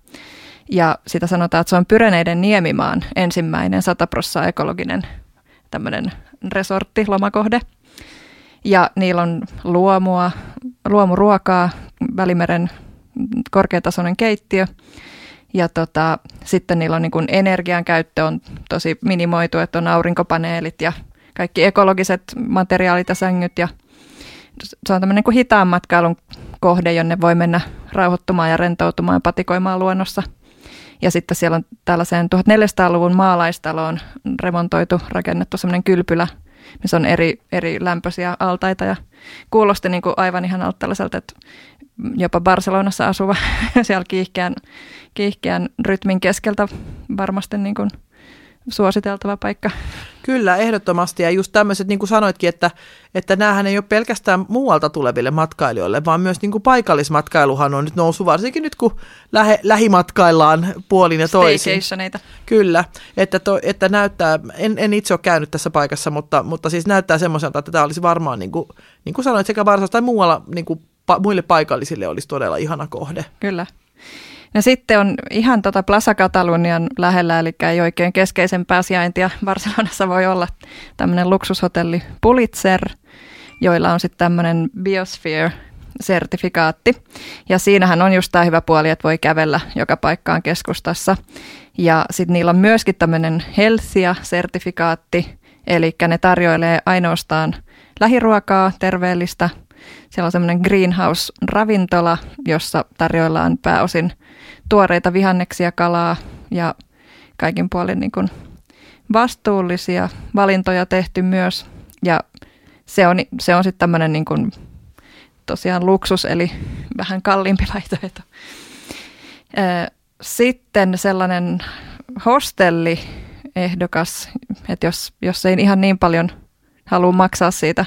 Ja sitä sanotaan, että se on Pyreneiden niemimaan ensimmäinen 100 ekologinen tämmöinen resortti, lomakohde. Ja niillä on luomua, luomuruokaa, Välimeren korkeatasoinen keittiö. Ja tota, sitten niillä on niin kuin energian käyttö on tosi minimoitu, että on aurinkopaneelit ja kaikki ekologiset materiaalit ja sängyt. Ja se on tämmöinen kuin hitaan matkailun kohde, jonne voi mennä rauhoittumaan ja rentoutumaan ja patikoimaan luonnossa. Ja sitten siellä on tällaiseen 1400-luvun maalaistaloon remontoitu, rakennettu semmoinen kylpylä – missä on eri, eri lämpöisiä altaita ja kuulosti niin kuin aivan ihan tällaiselta, että jopa Barcelonassa asuva <laughs> siellä kiihkeän, kiihkeän rytmin keskeltä varmasti niin kuin suositeltava paikka. Kyllä, ehdottomasti. Ja just tämmöiset, niin kuin sanoitkin, että, että näähän ei ole pelkästään muualta tuleville matkailijoille, vaan myös niin kuin paikallismatkailuhan on nyt noussut, varsinkin nyt kun lähe, lähimatkaillaan puolin ja toisin. Kyllä, että, to, että näyttää, en, en itse ole käynyt tässä paikassa, mutta, mutta siis näyttää semmoiselta, että tämä olisi varmaan, niin kuin, niin kuin sanoit, sekä Varsassa tai muualla niin kuin, pa, muille paikallisille olisi todella ihana kohde. Kyllä. No sitten on ihan tota Plaza Catalunian lähellä, eli ei oikein keskeisempää sijaintia. <laughs> Barcelonassa voi olla tämmöinen luksushotelli Pulitzer, joilla on sitten tämmöinen Biosphere-sertifikaatti. Ja siinähän on just tämä hyvä puoli, että voi kävellä joka paikkaan keskustassa. Ja sitten niillä on myöskin tämmöinen Healthia-sertifikaatti, eli ne tarjoilee ainoastaan lähiruokaa, terveellistä. Siellä on semmoinen greenhouse-ravintola, jossa tarjoillaan pääosin tuoreita vihanneksia, kalaa ja kaikin puolin niin kuin vastuullisia valintoja tehty myös. Ja se on, se on sitten tämmöinen niin kuin tosiaan luksus, eli vähän kalliimpi <laughs> vaihtoehto. Sitten sellainen hostelli ehdokas, että jos, jos ei ihan niin paljon halua maksaa siitä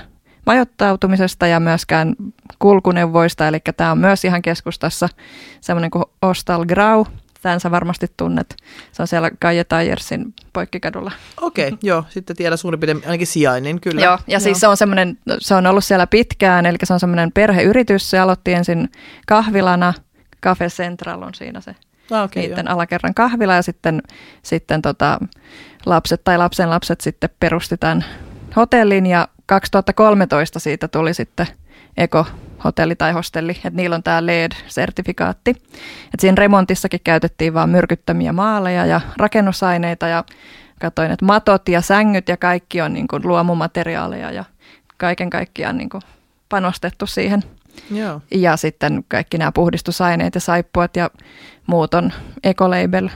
majoittautumisesta ja myöskään kulkuneuvoista, eli tämä on myös ihan keskustassa semmoinen kuin Ostal Grau, Tämän sä varmasti tunnet. Se on siellä Kaija Tajersin poikkikadulla. Okei, okay, <laughs> joo. Sitten tiedä suurin piirtein ainakin sijainnin, kyllä. Joo, ja joo. siis se on semmoinen, se on ollut siellä pitkään, eli se on semmoinen perheyritys. Se aloitti ensin kahvilana. Cafe Central on siinä se ah, okay, niiden joo. alakerran kahvila ja sitten, sitten tota, lapset tai lapsen lapset sitten perusti tämän hotellin ja 2013 siitä tuli sitten Eko hotelli tai hostelli, että niillä on tämä LED-sertifikaatti. Et siinä remontissakin käytettiin vain myrkyttämiä maaleja ja rakennusaineita ja katsoin, että matot ja sängyt ja kaikki on niin kuin luomumateriaaleja ja kaiken kaikkiaan niin kuin panostettu siihen. Joo. Ja sitten kaikki nämä puhdistusaineet ja saippuat ja muut on ecolabel,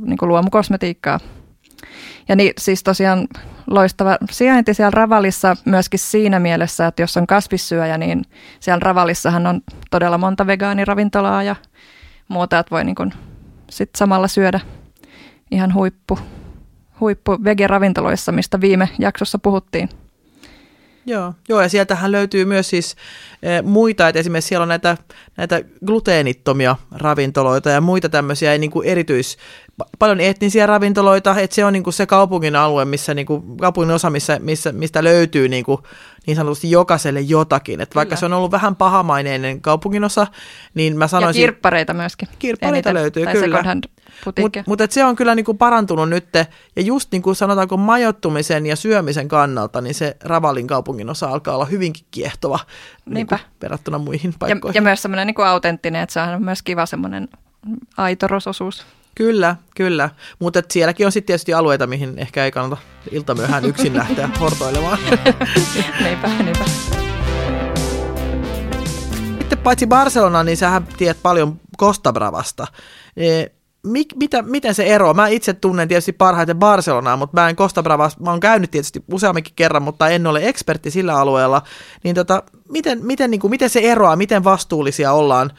niin kuin luomukosmetiikkaa ja niin, siis tosiaan loistava sijainti siellä Ravalissa myöskin siinä mielessä, että jos on kasvissyöjä, niin siellä Ravalissahan on todella monta vegaaniravintolaa ja muuta, että voi niin kuin sit samalla syödä ihan huippu, huippu vege-ravintoloissa, mistä viime jaksossa puhuttiin. Joo, joo, ja sieltähän löytyy myös siis e, muita, että esimerkiksi siellä on näitä, näitä gluteenittomia ravintoloita ja muita tämmöisiä niin kuin erityis, paljon etnisiä ravintoloita, että se on niin kuin se kaupungin alue, missä niin kuin, kaupungin osa, missä, missä, mistä löytyy niin, kuin, niin sanotusti jokaiselle jotakin. Että vaikka se on ollut vähän pahamaineinen kaupungin osa, niin mä sanoisin... Ja kirppareita myöskin. Kirppareita eniten, löytyy, kyllä. Mutta mut, se on kyllä niin kuin parantunut nyt, ja just niin kuin sanotaanko majoittumisen ja syömisen kannalta, niin se Ravalin kaupungin osa alkaa olla hyvinkin kiehtova niin kuin verrattuna muihin paikkoihin. Ja, ja myös semmoinen niin autenttinen, että se on myös kiva semmoinen aitorososuus. Kyllä, kyllä. Mutta sielläkin on sitten tietysti alueita, mihin ehkä ei kannata iltamyöhään yksin lähteä hortoilemaan. <laughs> niinpä, niinpä. Sitten paitsi Barcelona, niin sähän tiedät paljon Costa Bravasta. E, mik, mitä, miten se ero? Mä itse tunnen tietysti parhaiten Barcelonaa, mutta mä en Costa Bravas, mä oon käynyt tietysti useamminkin kerran, mutta en ole ekspertti sillä alueella. Niin tota, miten, miten, niin kuin, miten se eroaa, miten vastuullisia ollaan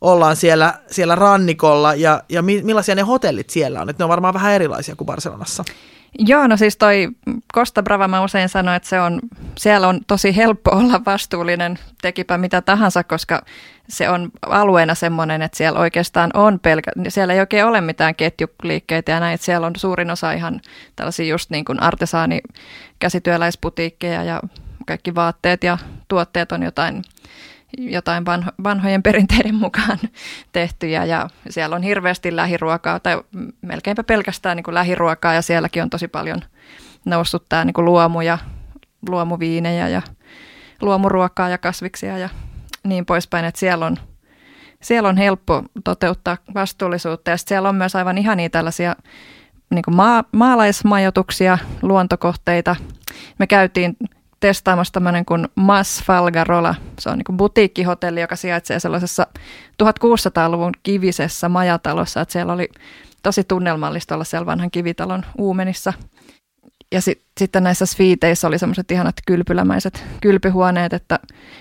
ollaan siellä, siellä rannikolla ja, ja millaisia ne hotellit siellä on? Että ne on varmaan vähän erilaisia kuin Barcelonassa. Joo, no siis toi Costa Brava mä usein sanoin, että se on, siellä on tosi helppo olla vastuullinen, tekipä mitä tahansa, koska se on alueena semmoinen, että siellä oikeastaan on pelkä, siellä ei oikein ole mitään ketjuliikkeitä ja näin, että siellä on suurin osa ihan tällaisia just niin kuin artesaani käsityöläisputiikkeja ja kaikki vaatteet ja tuotteet on jotain jotain vanho, vanhojen perinteiden mukaan <laughs> tehtyjä ja siellä on hirveästi lähiruokaa tai melkeinpä pelkästään niin kuin lähiruokaa ja sielläkin on tosi paljon noussut tämä niin kuin luomu ja luomuviinejä ja luomuruokaa ja kasviksia ja niin poispäin, että siellä on, siellä on helppo toteuttaa vastuullisuutta ja siellä on myös aivan ihania tällaisia niin kuin maa, maalaismajoituksia, luontokohteita. Me käytiin testaamassa tämmöinen kuin Mas Falgarola. Se on niin butiikkihotelli, joka sijaitsee sellaisessa 1600-luvun kivisessä majatalossa. Että siellä oli tosi tunnelmallista olla siellä vanhan kivitalon uumenissa. Ja sit, sitten näissä sviiteissä oli semmoiset ihanat kylpylämäiset kylpyhuoneet, että,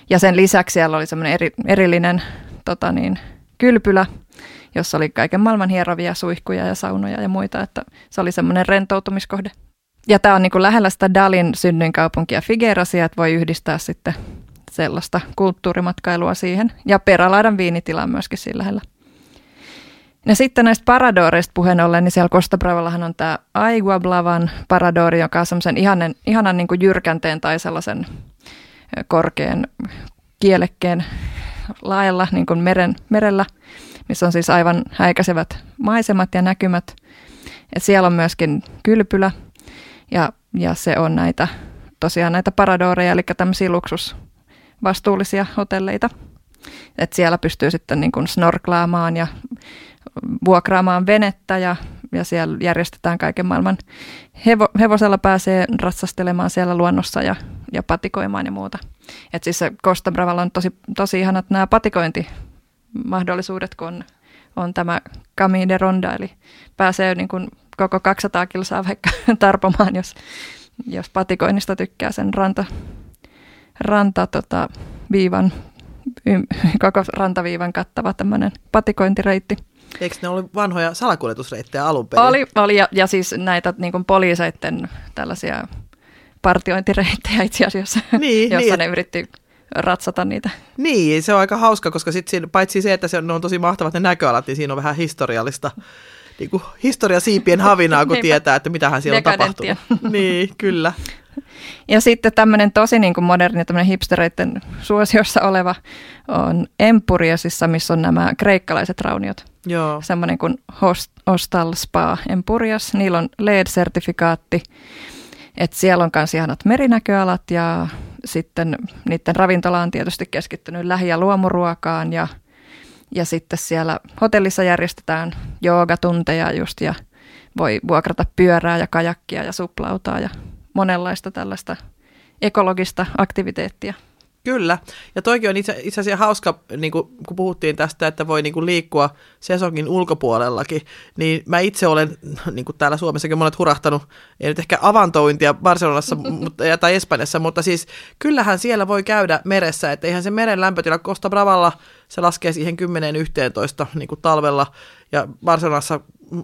ja sen lisäksi siellä oli semmoinen eri, erillinen tota niin, kylpylä, jossa oli kaiken maailman hierovia suihkuja ja saunoja ja muita, että se oli semmoinen rentoutumiskohde. Ja tämä on niin kuin lähellä sitä Dalin synnyinkaupunkia Figuerasia, että voi yhdistää sitten sellaista kulttuurimatkailua siihen. Ja Perälaidan viinitila on myöskin siinä lähellä. Ja sitten näistä paradoreista puheen ollen, niin siellä Costa Bravallahan on tämä Aiguablavan paradori, joka on semmoisen ihanen, ihanan niin kuin jyrkänteen tai sellaisen korkean kielekkeen laajalla niin kuin meren, merellä missä on siis aivan häikäisevät maisemat ja näkymät. Et siellä on myöskin kylpylä ja, ja se on näitä tosiaan näitä paradoreja, eli tämmöisiä luksusvastuullisia hotelleita. Et siellä pystyy sitten niin kuin snorklaamaan ja vuokraamaan venettä ja, ja siellä järjestetään kaiken maailman. Hevo, hevosella pääsee ratsastelemaan siellä luonnossa ja, ja patikoimaan ja muuta. Et siis Costa Bravalla on tosi, tosi ihanat nämä patikointimahdollisuudet, kun on, on tämä Camille de Ronda, eli pääsee niin kuin koko 200 kilsaa vaikka <laughs> tarpomaan, jos, jos patikoinnista tykkää sen ranta, ranta tota, viivan, <laughs> koko rantaviivan kattava tämmöinen patikointireitti. Eikö ne ollut vanhoja salakuljetusreittejä alun perin? Oli, oli ja, ja siis näitä niin kuin poliiseiden tällaisia partiointireittejä itse asiassa, niin, <laughs> jossa niin, ne yritti ratsata niitä. Niin, se on aika hauska, koska sit siinä, paitsi se, että se on, ne on tosi mahtavat ne näköalat, niin siinä on vähän historiallista niin kuin historiasiipien havinaa, kun tietää, että mitähän siellä on tapahtunut. <laughs> niin, kyllä. Ja sitten tämmöinen tosi niin kuin moderni, tämmöinen hipstereiden suosiossa oleva on Empuriasissa, missä on nämä kreikkalaiset rauniot. Joo. Semmoinen kuin Host, Hostal Spa Empurias. Niillä on LED-sertifikaatti. että siellä on myös ihanat merinäköalat ja sitten niiden ravintola on tietysti keskittynyt lähi- ja luomuruokaan ja, ja sitten siellä hotellissa järjestetään joogatunteja just ja voi vuokrata pyörää ja kajakkia ja suplautaa ja monenlaista tällaista ekologista aktiviteettia. Kyllä, ja toikin on itse, itse asiassa hauska, niin kuin, kun puhuttiin tästä, että voi niin kuin, liikkua sesongin ulkopuolellakin, niin mä itse olen, niin kuin täällä Suomessakin monet hurahtanut, ei nyt ehkä avantointia Barcelonassa <laughs> mutta, tai Espanjassa, mutta siis kyllähän siellä voi käydä meressä, että eihän se meren lämpötila Costa Bravalla, se laskee siihen 10-11 niin kuin talvella, ja Barcelonassa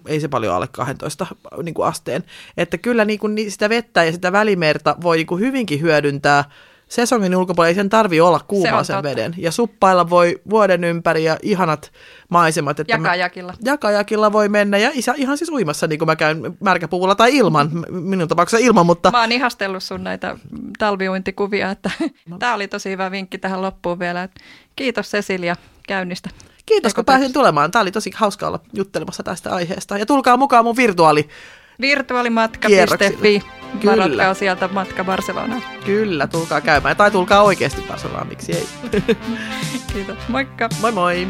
ei se paljon alle 12 niin kuin asteen, että kyllä niin kuin, sitä vettä ja sitä välimerta voi niin kuin, hyvinkin hyödyntää, sesongin ulkopuolella ei sen tarvi olla kuuma se sen totta. veden. Ja suppailla voi vuoden ympäri ja ihanat maisemat. Että jakajakilla. Mä, jakajakilla voi mennä ja isä, ihan siis uimassa, niin kuin mä käyn märkäpuulla tai ilman, minun tapauksessa ilman, mutta... Mä oon ihastellut sun näitä talviuintikuvia, että <laughs> no. tämä oli tosi hyvä vinkki tähän loppuun vielä. Kiitos Cecilia käynnistä. Kiitos, kun pääsin tulemaan. Tämä oli tosi hauska olla juttelemassa tästä aiheesta. Ja tulkaa mukaan mun virtuaali Virtuaalimatka.fi. Varatkaa sieltä matka Barcelonaan. Kyllä, tulkaa käymään. Tai tulkaa oikeasti Barcelonaan, miksi ei. <laughs> Kiitos, moikka. Moi moi.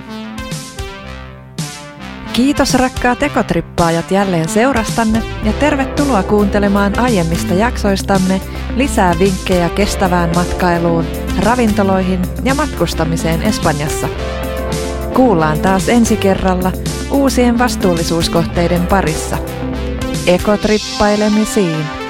Kiitos rakkaat ekotrippaajat jälleen seurastanne ja tervetuloa kuuntelemaan aiemmista jaksoistamme lisää vinkkejä kestävään matkailuun, ravintoloihin ja matkustamiseen Espanjassa. Kuullaan taas ensi kerralla uusien vastuullisuuskohteiden parissa – ekotrippailemisiin.